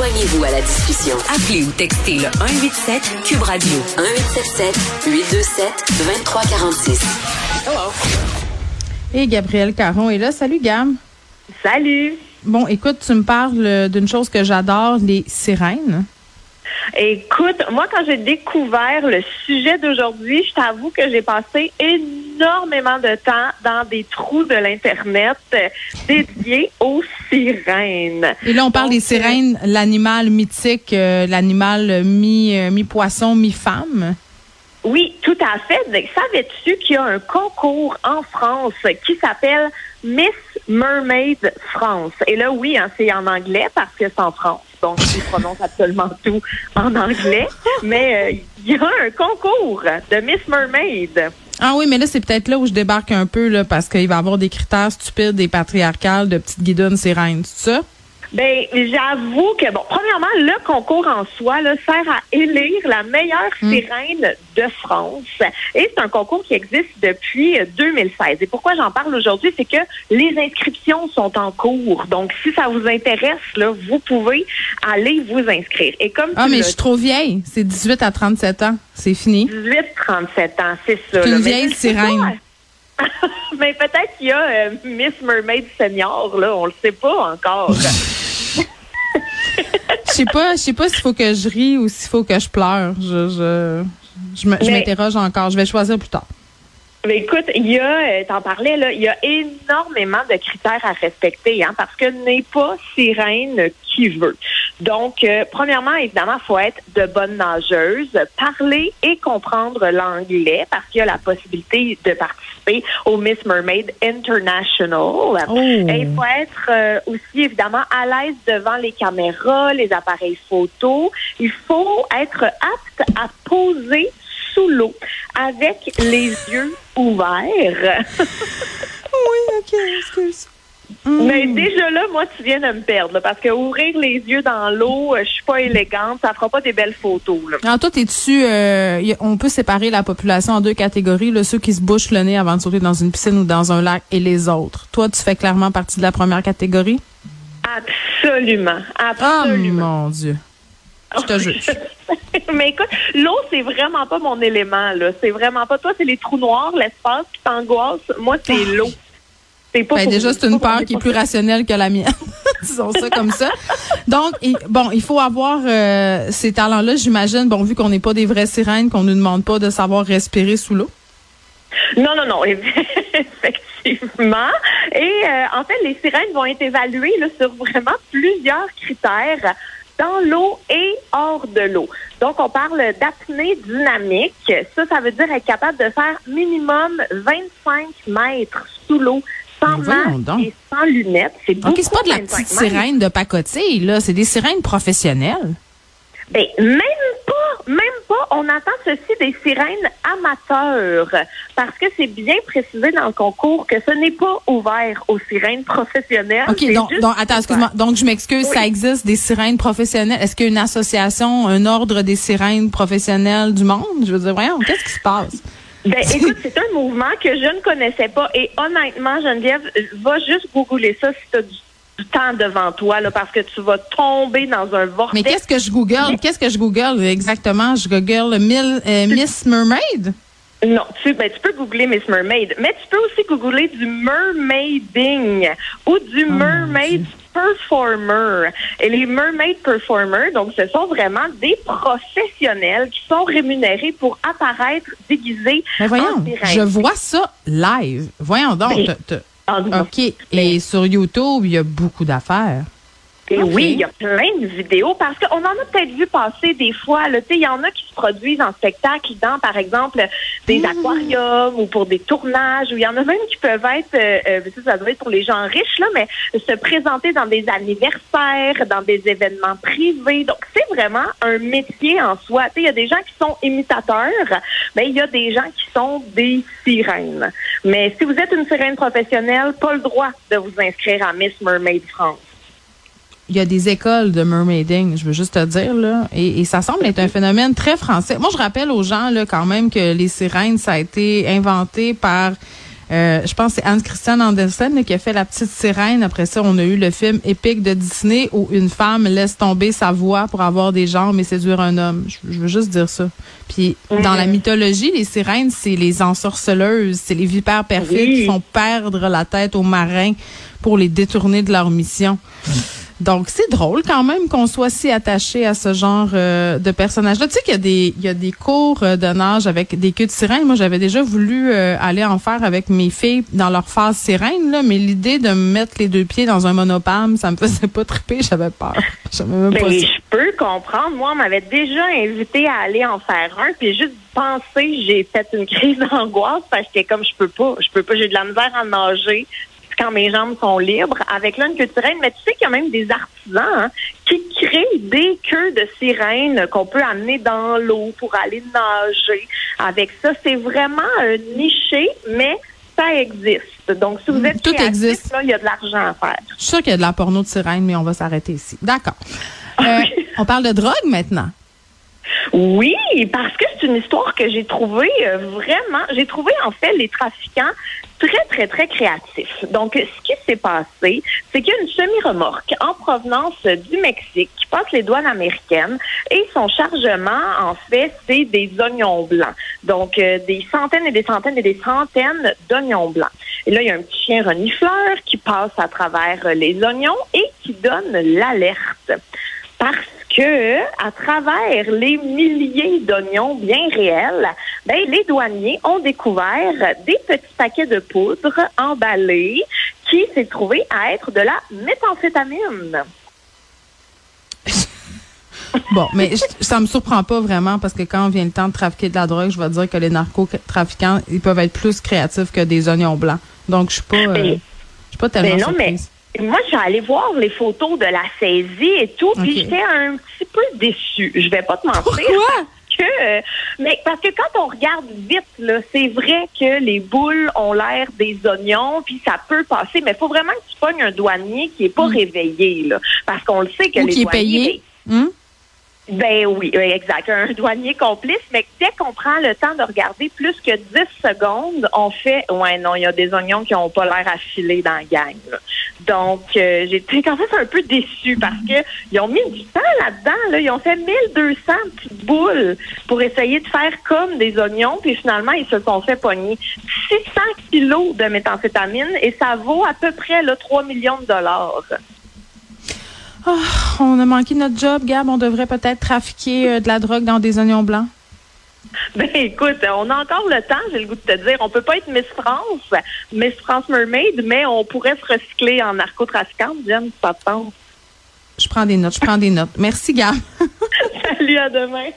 Joignez-vous à la discussion. Appelez ou textez le 187 Cube Radio. 1877 827 2346. Hello. Et Gabriel Caron est là. Salut, Gam. Salut. Bon, écoute, tu me parles d'une chose que j'adore, les sirènes. Écoute, moi, quand j'ai découvert le sujet d'aujourd'hui, je t'avoue que j'ai passé énormément de temps dans des trous de l'Internet dédiés aux sirènes. Et là, on parle des sirènes, l'animal mythique, euh, l'animal mi, euh, mi-poisson, mi-femme? Oui, tout à fait. Savais-tu qu'il y a un concours en France qui s'appelle Miss Mermaid France? Et là, oui, hein, c'est en anglais parce que c'est en France. Donc, ils prononcent absolument tout en anglais. Mais euh, il y a un concours de Miss Mermaid. Ah oui, mais là, c'est peut-être là où je débarque un peu, là, parce qu'il va y avoir des critères stupides et patriarcales de petites guidonnes sirènes, c'est ça? Ben, j'avoue que, bon, premièrement, le concours en soi là, sert à élire la meilleure hmm. sirène de France. Et c'est un concours qui existe depuis 2016. Et pourquoi j'en parle aujourd'hui, c'est que les inscriptions sont en cours. Donc, si ça vous intéresse, là, vous pouvez aller vous inscrire. Et comme ah, mais je suis trop vieille. C'est 18 à 37 ans. C'est fini. 18 37 ans, c'est ça. Une vieille sirène. mais peut-être qu'il y a euh, Miss Mermaid Senior, là, on le sait pas encore. Je sais pas, je sais pas s'il faut que je rie ou s'il faut que je pleure. Je, je, je m'interroge encore. Je vais choisir plus tard. Mais écoute, il y a, euh, t'en parlais là, il y a énormément de critères à respecter, hein, parce que n'est pas sirène qui veut. Donc, euh, premièrement, évidemment, faut être de bonnes nageuses, parler et comprendre l'anglais, parce qu'il y a la possibilité de participer au Miss Mermaid International. Oh. Et il faut être euh, aussi évidemment à l'aise devant les caméras, les appareils photo. Il faut être apte à poser sous l'eau avec les yeux ouverts. oui, OK, excuse. Mais déjà là, moi, tu viens de me perdre, parce que ouvrir les yeux dans l'eau, euh, je suis pas élégante, ça fera pas des belles photos. Là. Alors toi, t'es-tu, euh, on peut séparer la population en deux catégories, là, ceux qui se bouchent le nez avant de sauter dans une piscine ou dans un lac, et les autres. Toi, tu fais clairement partie de la première catégorie? Absolument, absolument. Oh mon Dieu. Je te juge. Mais écoute, l'eau, c'est vraiment pas mon élément, là. C'est vraiment pas toi, c'est les trous noirs, l'espace qui t'angoisse. Moi, c'est ah. l'eau. C'est pas ben, déjà, c'est une peur qui est plus rationnelle que la mienne. Disons ça comme ça. Donc, bon, il faut avoir euh, ces talents-là, j'imagine. Bon, vu qu'on n'est pas des vraies sirènes, qu'on ne nous demande pas de savoir respirer sous l'eau. Non, non, non, effectivement. Et euh, en fait, les sirènes vont être évaluées là, sur vraiment plusieurs critères dans l'eau et hors de l'eau. Donc, on parle d'apnée dynamique. Ça, ça veut dire être capable de faire minimum 25 mètres sous l'eau sans masque et sans lunettes. C'est c'est pas de la petite sirène de pacotille, là. C'est des sirènes professionnelles. Ben, même pas, même pas. On entend ceci des sirènes amateurs parce que c'est bien précisé dans le concours que ce n'est pas ouvert aux sirènes professionnelles. OK, donc, donc attends, excuse-moi. Donc, je m'excuse, ça existe des sirènes professionnelles? Est-ce qu'il y a une association, un ordre des sirènes professionnelles du monde? Je veux dire, voyons, qu'est-ce qui se passe? Ben, écoute, c'est un mouvement que je ne connaissais pas et honnêtement, Geneviève, va juste googler ça si tu as du temps devant toi, là, parce que tu vas tomber dans un vortex. Mais qu'est-ce que je google? Qu'est-ce que je google exactement? Je google mille, euh, Miss Mermaid? Non, tu, ben, tu peux googler Miss Mermaid, mais tu peux aussi googler du mermaiding ou du oh, mermaid performer. Et les mermaid performers, donc ce sont vraiment des professionnels qui sont rémunérés pour apparaître déguisés. Mais voyons, je vois ça live. Voyons donc. Ben, OK. Et sur YouTube, il y a beaucoup d'affaires. Et oui, il y a plein de vidéos parce qu'on en a peut-être vu passer des fois. Il y en a qui se produisent en spectacle dans, par exemple, des mmh. aquariums ou pour des tournages. Ou il y en a même qui peuvent être, euh, euh, ça doit être pour les gens riches, là, mais se présenter dans des anniversaires, dans des événements privés. Donc, c'est vraiment un métier en soi. Il y a des gens qui sont imitateurs, mais il y a des gens qui sont des sirènes. Mais si vous êtes une sirène professionnelle, pas le droit de vous inscrire à Miss Mermaid France il y a des écoles de mermaiding, je veux juste te dire là, et, ça semble être un phénomène très français. Moi, je rappelle aux gens là quand même que les sirènes, ça a été inventé par Euh, je pense que c'est Anne Christian Andersen qui a fait La Petite Sirène. Après ça, on a eu le film épique de Disney où une femme laisse tomber sa voix pour avoir des jambes et séduire un homme. Je, je veux juste dire ça. Puis dans la mythologie, les sirènes, c'est les ensorceleuses, c'est les vipères perfides Oui. qui font perdre la tête aux marins pour les détourner de leur mission. Donc, c'est drôle quand même qu'on soit si attaché à ce genre euh, de personnage-là. Tu sais qu'il y a des, il y a des cours euh, de nage avec des queues de sirène. Moi, j'avais déjà voulu euh, aller en faire avec mes filles dans leur phase sirène, là, mais l'idée de me mettre les deux pieds dans un monopalme, ça me faisait pas triper. J'avais peur. J'avais même pas ça. je peux comprendre. Moi, on m'avait déjà invité à aller en faire un, puis juste penser, j'ai fait une crise d'angoisse parce que comme je peux pas, je peux pas, j'ai de la misère à nager quand mes jambes sont libres avec là une queue de sirène. Mais tu sais qu'il y a même des artisans hein, qui créent des queues de sirène qu'on peut amener dans l'eau pour aller nager. Avec ça, c'est vraiment euh, niché, mais ça existe. Donc, si vous êtes Tout créatif, existe. là, il y a de l'argent à faire. Je suis sûre qu'il y a de la porno de sirène, mais on va s'arrêter ici. D'accord. Euh, on parle de drogue maintenant. Oui, parce que c'est une histoire que j'ai trouvée euh, vraiment, j'ai trouvé en fait les trafiquants très, très, très créatifs. Donc, ce qui s'est passé, c'est qu'il y a une semi-remorque en provenance du Mexique qui passe les douanes américaines et son chargement, en fait, c'est des oignons blancs. Donc, euh, des centaines et des centaines et des centaines d'oignons blancs. Et là, il y a un petit chien renifleur qui passe à travers les oignons et qui donne l'alerte que à travers les milliers d'oignons bien réels, ben, les douaniers ont découvert des petits paquets de poudre emballés qui s'est trouvé à être de la méthamphétamine. Bon, mais je- ça me surprend pas vraiment parce que quand vient le temps de trafiquer de la drogue, je vais dire que les narcotrafiquants, ils peuvent être plus créatifs que des oignons blancs. Donc, je suis pas, euh, Ben, je suis pas tellement Ben non, mais moi, j'ai allé voir les photos de la saisie et tout, puis Ok. j'étais un petit peu déçue. Je vais pas te mentir. Pourquoi? que euh, mais parce que quand on regarde vite là, c'est vrai que les boules ont l'air des oignons puis ça peut passer mais il faut vraiment que tu pognes un douanier qui est pas réveillé là parce qu'on le sait que Hmm. Ou les qui est douaniers payé. Hum? Ben oui, exact. Un douanier complice, mais dès qu'on prend le temps de regarder plus que 10 secondes, on fait ouais non, il y a des oignons qui ont pas l'air affilés dans la gang. là. Donc euh, j'étais quand même un peu déçue parce que ils ont mis du temps là-dedans. Là. Ils ont fait 1200 petites boules pour essayer de faire comme des oignons, puis finalement ils se sont fait pogner 600 kilos de méthamphétamine et ça vaut à peu près là, 3 millions de dollars. Ah, on a manqué notre job, Gab. On devrait peut-être trafiquer euh, de la drogue dans des oignons blancs. Ben écoute, on a encore le temps, j'ai le goût de te dire. On peut pas être Miss France, Miss France Mermaid, mais on pourrait se recycler en narcotrafiquante, ça te tente. Je prends des notes, je prends des notes. Merci, Gab. Salut, à demain.